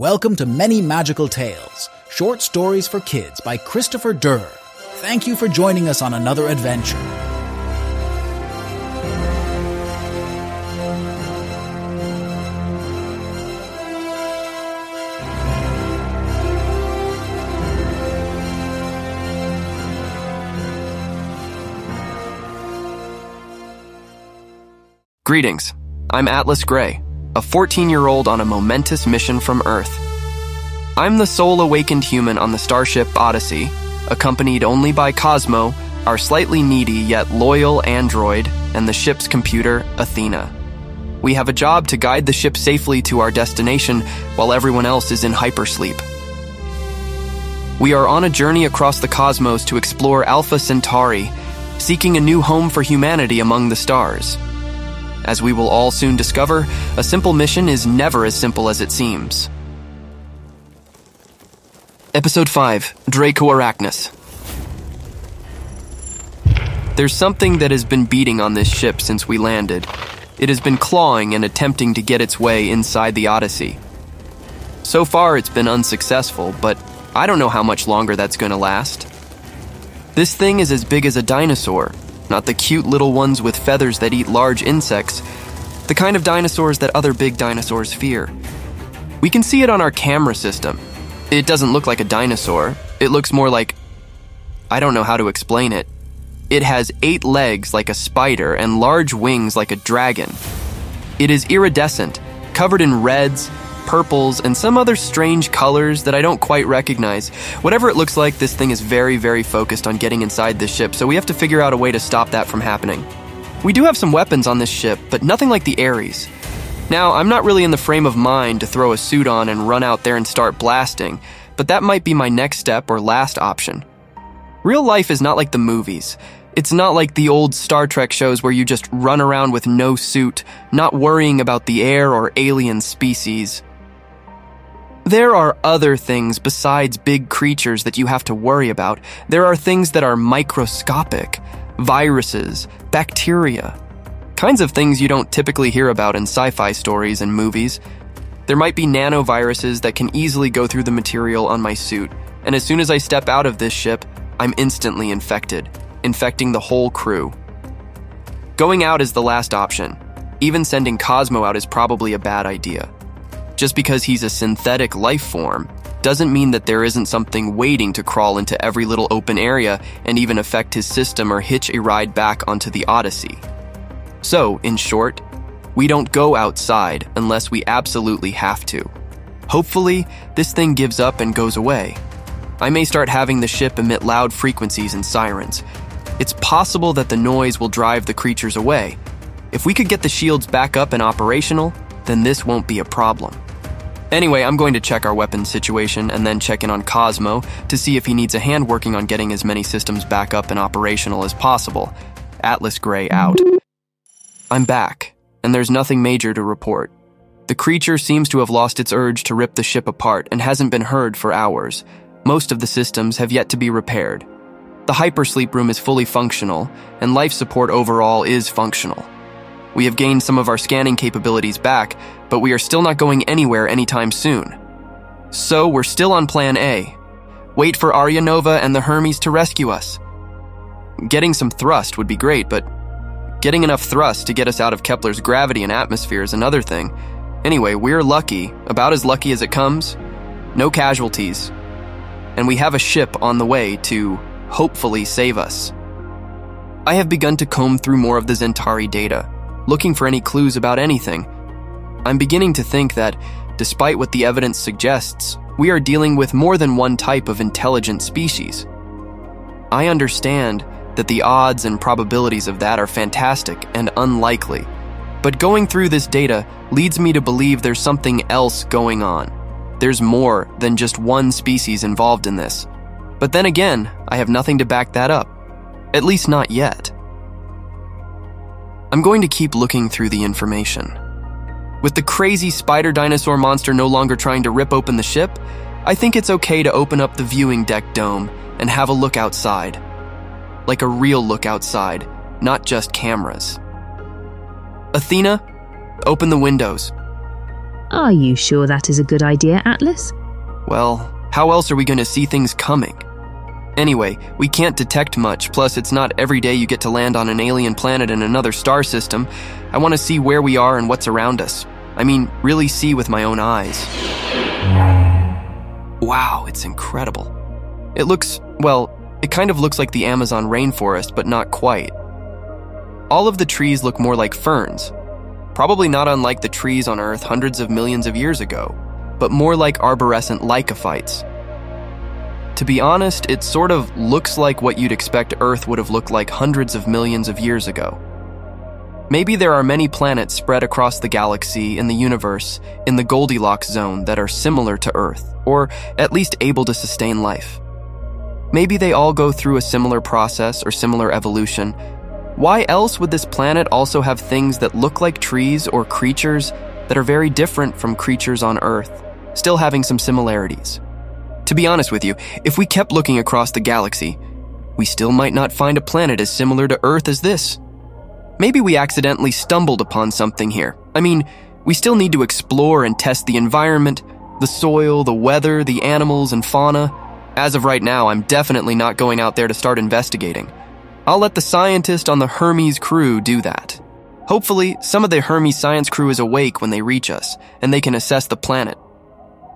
Welcome to Many Magical Tales, short stories for kids by Christopher Durr. Thank you for joining us on another adventure. Greetings. I'm Atlas Gray, a 14 year old on a momentous mission from Earth. I'm the sole awakened human on the starship Odyssey, accompanied only by Cosmo, our slightly needy yet loyal android, and the ship's computer, Athena. We have a job to guide the ship safely to our destination while everyone else is in hypersleep. We are on a journey across the cosmos to explore Alpha Centauri, seeking a new home for humanity among the stars. As we will all soon discover, a simple mission is never as simple as it seems. Episode 5 Draconarachnis. There's something that has been beating on this ship since we landed. It has been clawing and attempting to get its way inside the Odyssey. So far, it's been unsuccessful, but I don't know how much longer that's going to last. This thing is as big as a dinosaur, not the cute little ones with feathers that eat large insects, the kind of dinosaurs that other big dinosaurs fear. We can see it on our camera system. It doesn't look like a dinosaur, it looks more like. I don't know how to explain it. It has eight legs like a spider and large wings like a dragon. It is iridescent, covered in reds, purples, and some other strange colors that I don't quite recognize. Whatever it looks like, this thing is very, very focused on getting inside this ship, so we have to figure out a way to stop that from happening. We do have some weapons on this ship, but nothing like the Ares. Now, I'm not really in the frame of mind to throw a suit on and run out there and start blasting, but that might be my next step or last option. Real life is not like the movies. It's not like the old Star Trek shows where you just run around with no suit, not worrying about the air or alien species. There are other things besides big creatures that you have to worry about. There are things that are microscopic viruses, bacteria, kinds of things you don't typically hear about in sci fi stories and movies. There might be nanoviruses that can easily go through the material on my suit, and as soon as I step out of this ship, I'm instantly infected, infecting the whole crew. Going out is the last option. Even sending Cosmo out is probably a bad idea. Just because he's a synthetic life form doesn't mean that there isn't something waiting to crawl into every little open area and even affect his system or hitch a ride back onto the Odyssey. So, in short, we don't go outside unless we absolutely have to. Hopefully, this thing gives up and goes away. I may start having the ship emit loud frequencies and sirens. It's possible that the noise will drive the creatures away. If we could get the shields back up and operational, then this won't be a problem. Anyway, I'm going to check our weapons situation and then check in on Cosmo to see if he needs a hand working on getting as many systems back up and operational as possible. Atlas Gray out. I'm back, and there's nothing major to report. The creature seems to have lost its urge to rip the ship apart and hasn't been heard for hours. Most of the systems have yet to be repaired. The hypersleep room is fully functional, and life support overall is functional. We have gained some of our scanning capabilities back, but we are still not going anywhere anytime soon. So we're still on plan A. Wait for Arya Nova and the Hermes to rescue us. Getting some thrust would be great, but getting enough thrust to get us out of Kepler's gravity and atmosphere is another thing. Anyway, we're lucky, about as lucky as it comes. No casualties. And we have a ship on the way to hopefully save us. I have begun to comb through more of the Zentari data looking for any clues about anything. I'm beginning to think that, despite what the evidence suggests, we are dealing with more than one type of intelligent species. I understand that the odds and probabilities of that are fantastic and unlikely, but going through this data leads me to believe there's something else going on. There's more than just one species involved in this. But then again, I have nothing to back that up. At least not yet. I'm going to keep looking through the information. With the crazy spider dinosaur monster no longer trying to rip open the ship, I think it's okay to open up the viewing deck dome and have a look outside. Like a real look outside, not just cameras. Athena, open the windows. Are you sure that is a good idea, Atlas? Well, how else are we going to see things coming? Anyway, we can't detect much, plus, it's not every day you get to land on an alien planet in another star system. I want to see where we are and what's around us. I mean, really see with my own eyes. Wow, it's incredible. It looks, well, it kind of looks like the Amazon rainforest, but not quite. All of the trees look more like ferns, probably not unlike the trees on Earth hundreds of millions of years ago, but more like arborescent lycophytes. To be honest, it sort of looks like what you'd expect Earth would have looked like hundreds of millions of years ago. Maybe there are many planets spread across the galaxy in the universe in the Goldilocks zone that are similar to Earth, or at least able to sustain life. Maybe they all go through a similar process or similar evolution. Why else would this planet also have things that look like trees or creatures that are very different from creatures on Earth, still having some similarities? To be honest with you, if we kept looking across the galaxy, we still might not find a planet as similar to Earth as this. Maybe we accidentally stumbled upon something here. I mean, we still need to explore and test the environment, the soil, the weather, the animals, and fauna. As of right now, I'm definitely not going out there to start investigating. I'll let the scientist on the Hermes crew do that. Hopefully, some of the Hermes science crew is awake when they reach us, and they can assess the planet.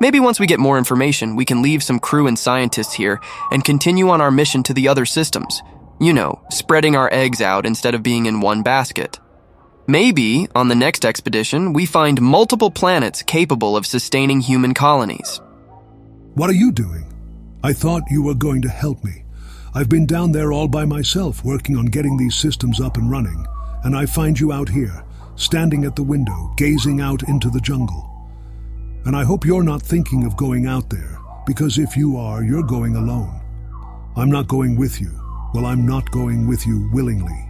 Maybe once we get more information, we can leave some crew and scientists here and continue on our mission to the other systems. You know, spreading our eggs out instead of being in one basket. Maybe, on the next expedition, we find multiple planets capable of sustaining human colonies. What are you doing? I thought you were going to help me. I've been down there all by myself working on getting these systems up and running, and I find you out here, standing at the window, gazing out into the jungle. And I hope you're not thinking of going out there, because if you are, you're going alone. I'm not going with you. Well, I'm not going with you willingly.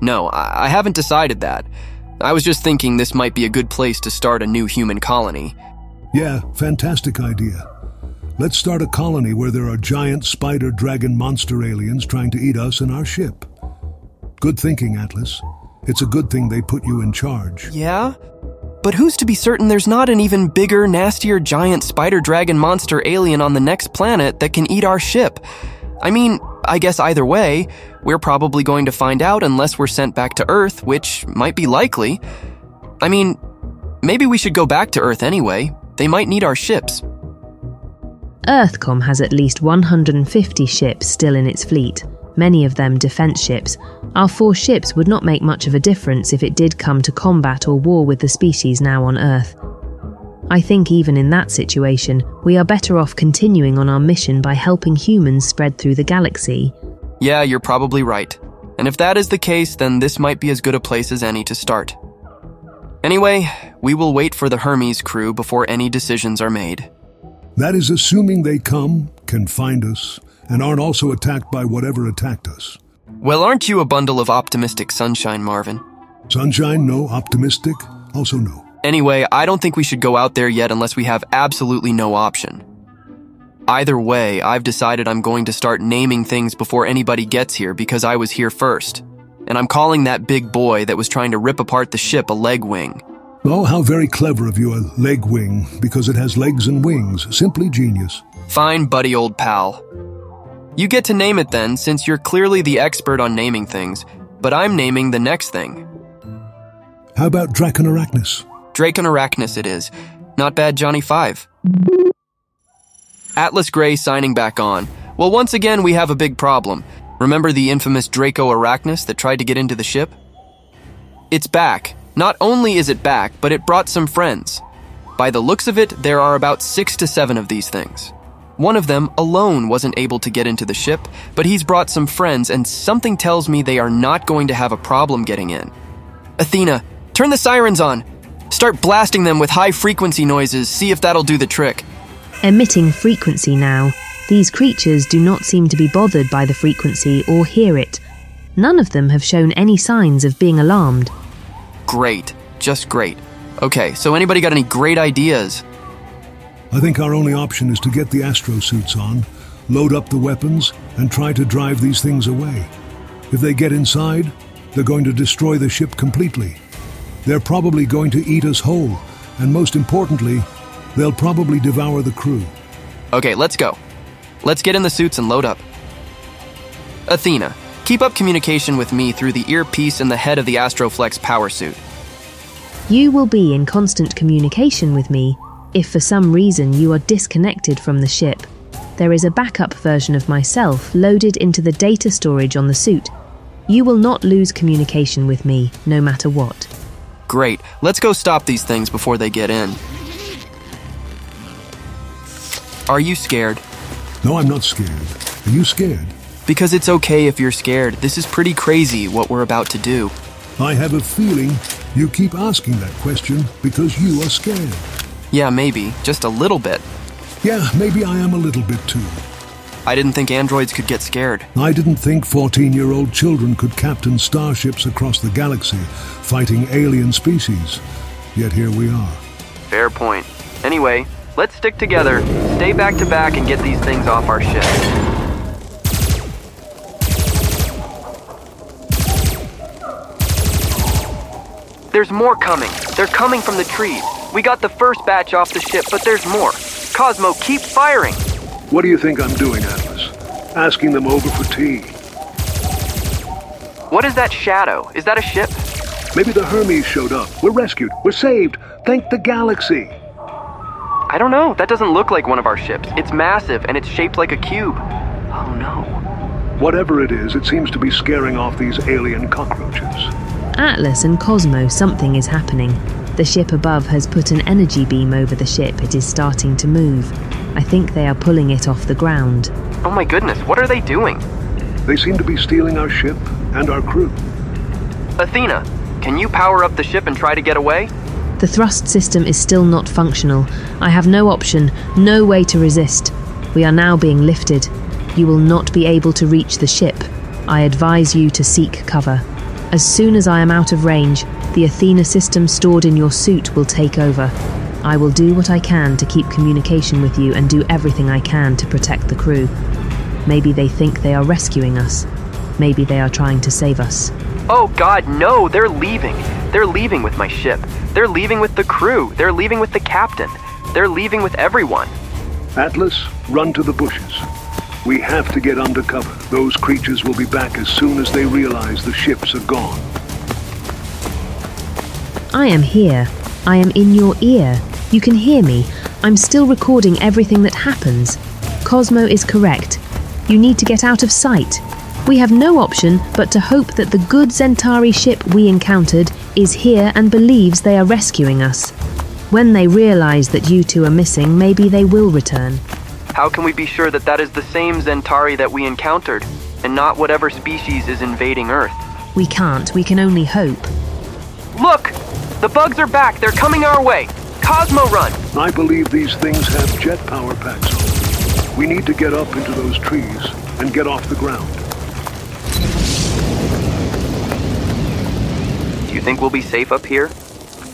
No, I haven't decided that. I was just thinking this might be a good place to start a new human colony. Yeah, fantastic idea. Let's start a colony where there are giant spider dragon monster aliens trying to eat us and our ship. Good thinking, Atlas. It's a good thing they put you in charge. Yeah? But who's to be certain there's not an even bigger, nastier giant spider dragon monster alien on the next planet that can eat our ship? I mean, I guess either way, we're probably going to find out unless we're sent back to Earth, which might be likely. I mean, maybe we should go back to Earth anyway. They might need our ships. Earthcom has at least 150 ships still in its fleet, many of them defense ships. Our four ships would not make much of a difference if it did come to combat or war with the species now on Earth. I think even in that situation, we are better off continuing on our mission by helping humans spread through the galaxy. Yeah, you're probably right. And if that is the case, then this might be as good a place as any to start. Anyway, we will wait for the Hermes crew before any decisions are made. That is assuming they come, can find us, and aren't also attacked by whatever attacked us. Well, aren't you a bundle of optimistic sunshine, Marvin? Sunshine, no. Optimistic, also no. Anyway, I don't think we should go out there yet unless we have absolutely no option. Either way, I've decided I'm going to start naming things before anybody gets here because I was here first. And I'm calling that big boy that was trying to rip apart the ship a leg wing. Oh, how very clever of you, a leg wing, because it has legs and wings. Simply genius. Fine, buddy old pal. You get to name it then, since you're clearly the expert on naming things, but I'm naming the next thing. How about Draconarachnis? Dracon Arachnus it is. Not bad, Johnny Five. Atlas Gray signing back on. Well, once again, we have a big problem. Remember the infamous Draconarachnis that tried to get into the ship? It's back. Not only is it back, but it brought some friends. By the looks of it, there are about six to seven of these things. One of them alone wasn't able to get into the ship, but he's brought some friends, and something tells me they are not going to have a problem getting in. Athena, turn the sirens on. Start blasting them with high frequency noises, see if that'll do the trick. Emitting frequency now. These creatures do not seem to be bothered by the frequency or hear it. None of them have shown any signs of being alarmed. Great. Just great. Okay, so anybody got any great ideas? I think our only option is to get the astro suits on, load up the weapons, and try to drive these things away. If they get inside, they're going to destroy the ship completely. They're probably going to eat us whole, And most importantly, they'll probably devour the crew. Okay, let's go. Let's get in the suits and load up. Athena, keep up communication with me through the earpiece and the head of the Astroflex power suit. You will be in constant communication with me if for some reason you are disconnected from the ship. There is a backup version of myself loaded into the data storage on the suit. You will not lose communication with me, no matter what. Great, let's go stop these things before they get in. Are you scared? No, I'm not scared. Are you scared? Because it's okay if you're scared. This is pretty crazy what we're about to do. I have a feeling you keep asking that question because you are scared. Yeah, maybe. Just a little bit. Yeah, maybe I am a little bit too. I didn't think androids could get scared. I didn't think 14 year old children could captain starships across the galaxy fighting alien species. Yet here we are. Fair point. Anyway, let's stick together, stay back to back, and get these things off our ship. There's more coming. They're coming from the trees. We got the first batch off the ship, but there's more. Cosmo, keep firing. What do you think I'm doing, Atlas? Asking them over for tea. What is that shadow? Is that a ship? Maybe the Hermes showed up. We're rescued. We're saved. Thank the galaxy. I don't know. That doesn't look like one of our ships. It's massive and it's shaped like a cube. Oh no. Whatever it is, it seems to be scaring off these alien cockroaches. Atlas and Cosmo, something is happening. The ship above has put an energy beam over the ship. It is starting to move. I think they are pulling it off the ground. Oh my goodness, what are they doing? They seem to be stealing our ship and our crew. Athena, can you power up the ship and try to get away? The thrust system is still not functional. I have no option, no way to resist. We are now being lifted. You will not be able to reach the ship. I advise you to seek cover. As soon as I am out of range, the Athena system stored in your suit will take over. I will do what I can to keep communication with you and do everything I can to protect the crew. Maybe they think they are rescuing us. Maybe they are trying to save us. Oh god, no, they're leaving. They're leaving with my ship. They're leaving with the crew. They're leaving with the captain. They're leaving with everyone. Atlas, run to the bushes. We have to get under cover. Those creatures will be back as soon as they realize the ships are gone. I am here. I am in your ear. You can hear me. I'm still recording everything that happens. Cosmo is correct. You need to get out of sight. We have no option but to hope that the good Zentari ship we encountered is here and believes they are rescuing us. When they realize that you two are missing, maybe they will return. How can we be sure that that is the same Zentari that we encountered, and not whatever species is invading Earth? We can't. We can only hope. Look! The bugs are back. They're coming our way. Cosmo run! I believe these things have jet power packs on. We need to get up into those trees and get off the ground. Do you think we'll be safe up here?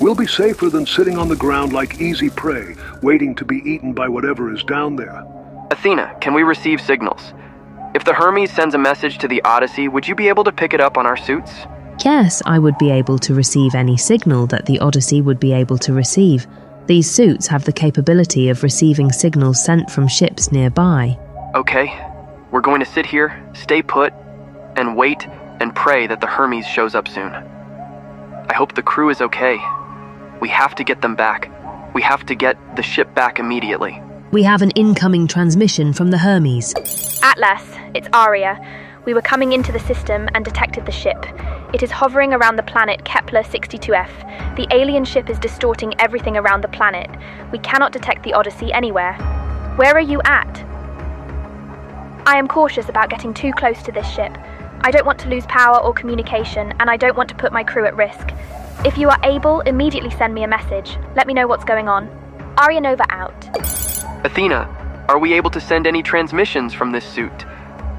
We'll be safer than sitting on the ground like easy prey, waiting to be eaten by whatever is down there. Athena, can we receive signals? If the Hermes sends a message to the Odyssey, would you be able to pick it up on our suits? Yes, I would be able to receive any signal that the Odyssey would be able to receive. These suits have the capability of receiving signals sent from ships nearby. Okay, we're going to sit here, stay put, and wait and pray that the Hermes shows up soon. I hope the crew is okay. We have to get them back. We have to get the ship back immediately. We have an incoming transmission from the Hermes. Atlas, it's Aria. We were coming into the system and detected the ship. It is hovering around the planet Kepler 62f. The alien ship is distorting everything around the planet. We cannot detect the Odyssey anywhere. Where are you at? I am cautious about getting too close to this ship. I don't want to lose power or communication, and I don't want to put my crew at risk. If you are able, immediately send me a message. Let me know what's going on. Aria Nova out. Athena, are we able to send any transmissions from this suit?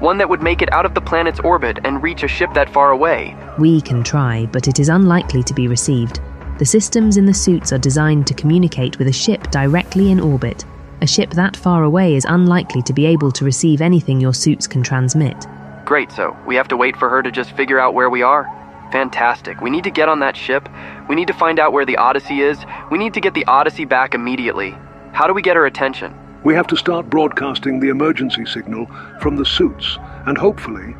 One that would make it out of the planet's orbit and reach a ship that far away. We can try, but it is unlikely to be received. The systems in the suits are designed to communicate with a ship directly in orbit. A ship that far away is unlikely to be able to receive anything your suits can transmit. Great, so we have to wait for her to just figure out where we are? Fantastic. We need to get on that ship. We need to find out where the Odyssey is. We need to get the Odyssey back immediately. How do we get her attention? We have to start broadcasting the emergency signal from the suits, and hopefully,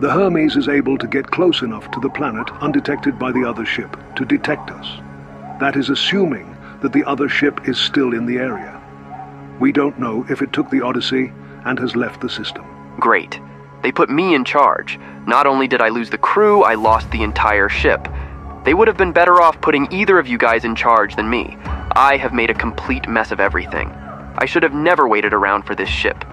the Hermes is able to get close enough to the planet undetected by the other ship to detect us. That is assuming that the other ship is still in the area. We don't know if it took the Odyssey and has left the system. Great. They put me in charge. Not only did I lose the crew, I lost the entire ship. They would have been better off putting either of you guys in charge than me. I have made a complete mess of everything. I should have never waited around for this ship.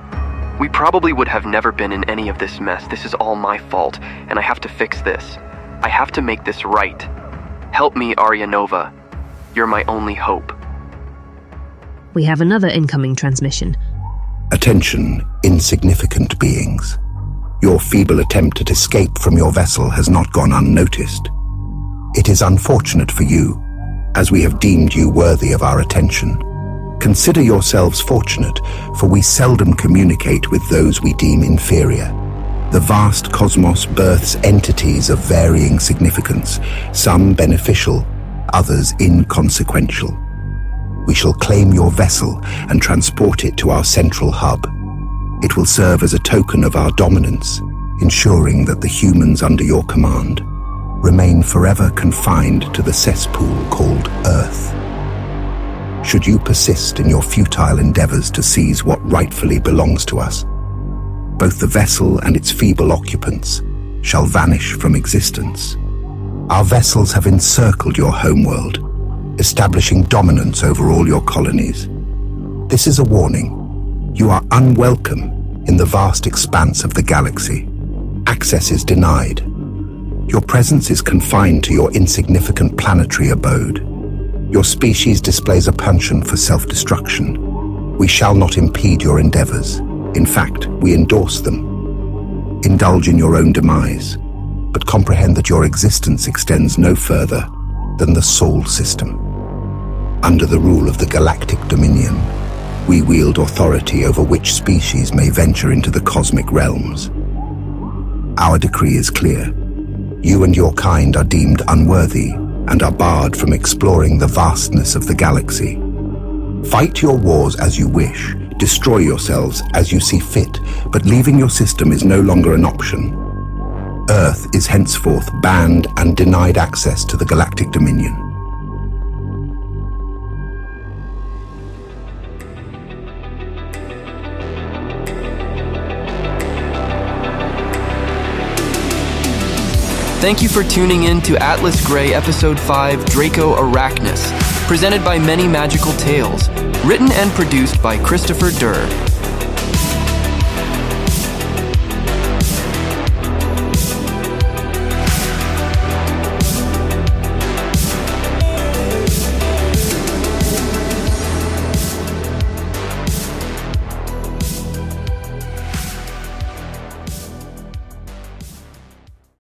We probably would have never been in any of this mess. This is all my fault, and I have to fix this. I have to make this right. Help me, Arya Nova. You're my only hope. We have another incoming transmission. Attention, insignificant beings. Your feeble attempt at escape from your vessel has not gone unnoticed. It is unfortunate for you, as we have deemed you worthy of our attention. Consider yourselves fortunate, for we seldom communicate with those we deem inferior. The vast cosmos births entities of varying significance, some beneficial, others inconsequential. We shall claim your vessel and transport it to our central hub. It will serve as a token of our dominance, ensuring that the humans under your command remain forever confined to the cesspool called Earth. Should you persist in your futile endeavors to seize what rightfully belongs to us, both the vessel and its feeble occupants shall vanish from existence. Our vessels have encircled your homeworld, establishing dominance over all your colonies. This is a warning. You are unwelcome in the vast expanse of the galaxy. Access is denied. Your presence is confined to your insignificant planetary abode. Your species displays a penchant for self-destruction. We shall not impede your endeavors. In fact, we endorse them. Indulge in your own demise, but comprehend that your existence extends no further than the Sol system. Under the rule of the Galactic Dominion, we wield authority over which species may venture into the cosmic realms. Our decree is clear. You and your kind are deemed unworthy and are barred from exploring the vastness of the galaxy. Fight your wars as you wish, destroy yourselves as you see fit, but leaving your system is no longer an option. Earth is henceforth banned and denied access to the Galactic Dominion. Thank you for tuning in to Atlas Gray Episode 5 Draconarachnis, presented by Many Magical Tales, written and produced by Christopher Durr.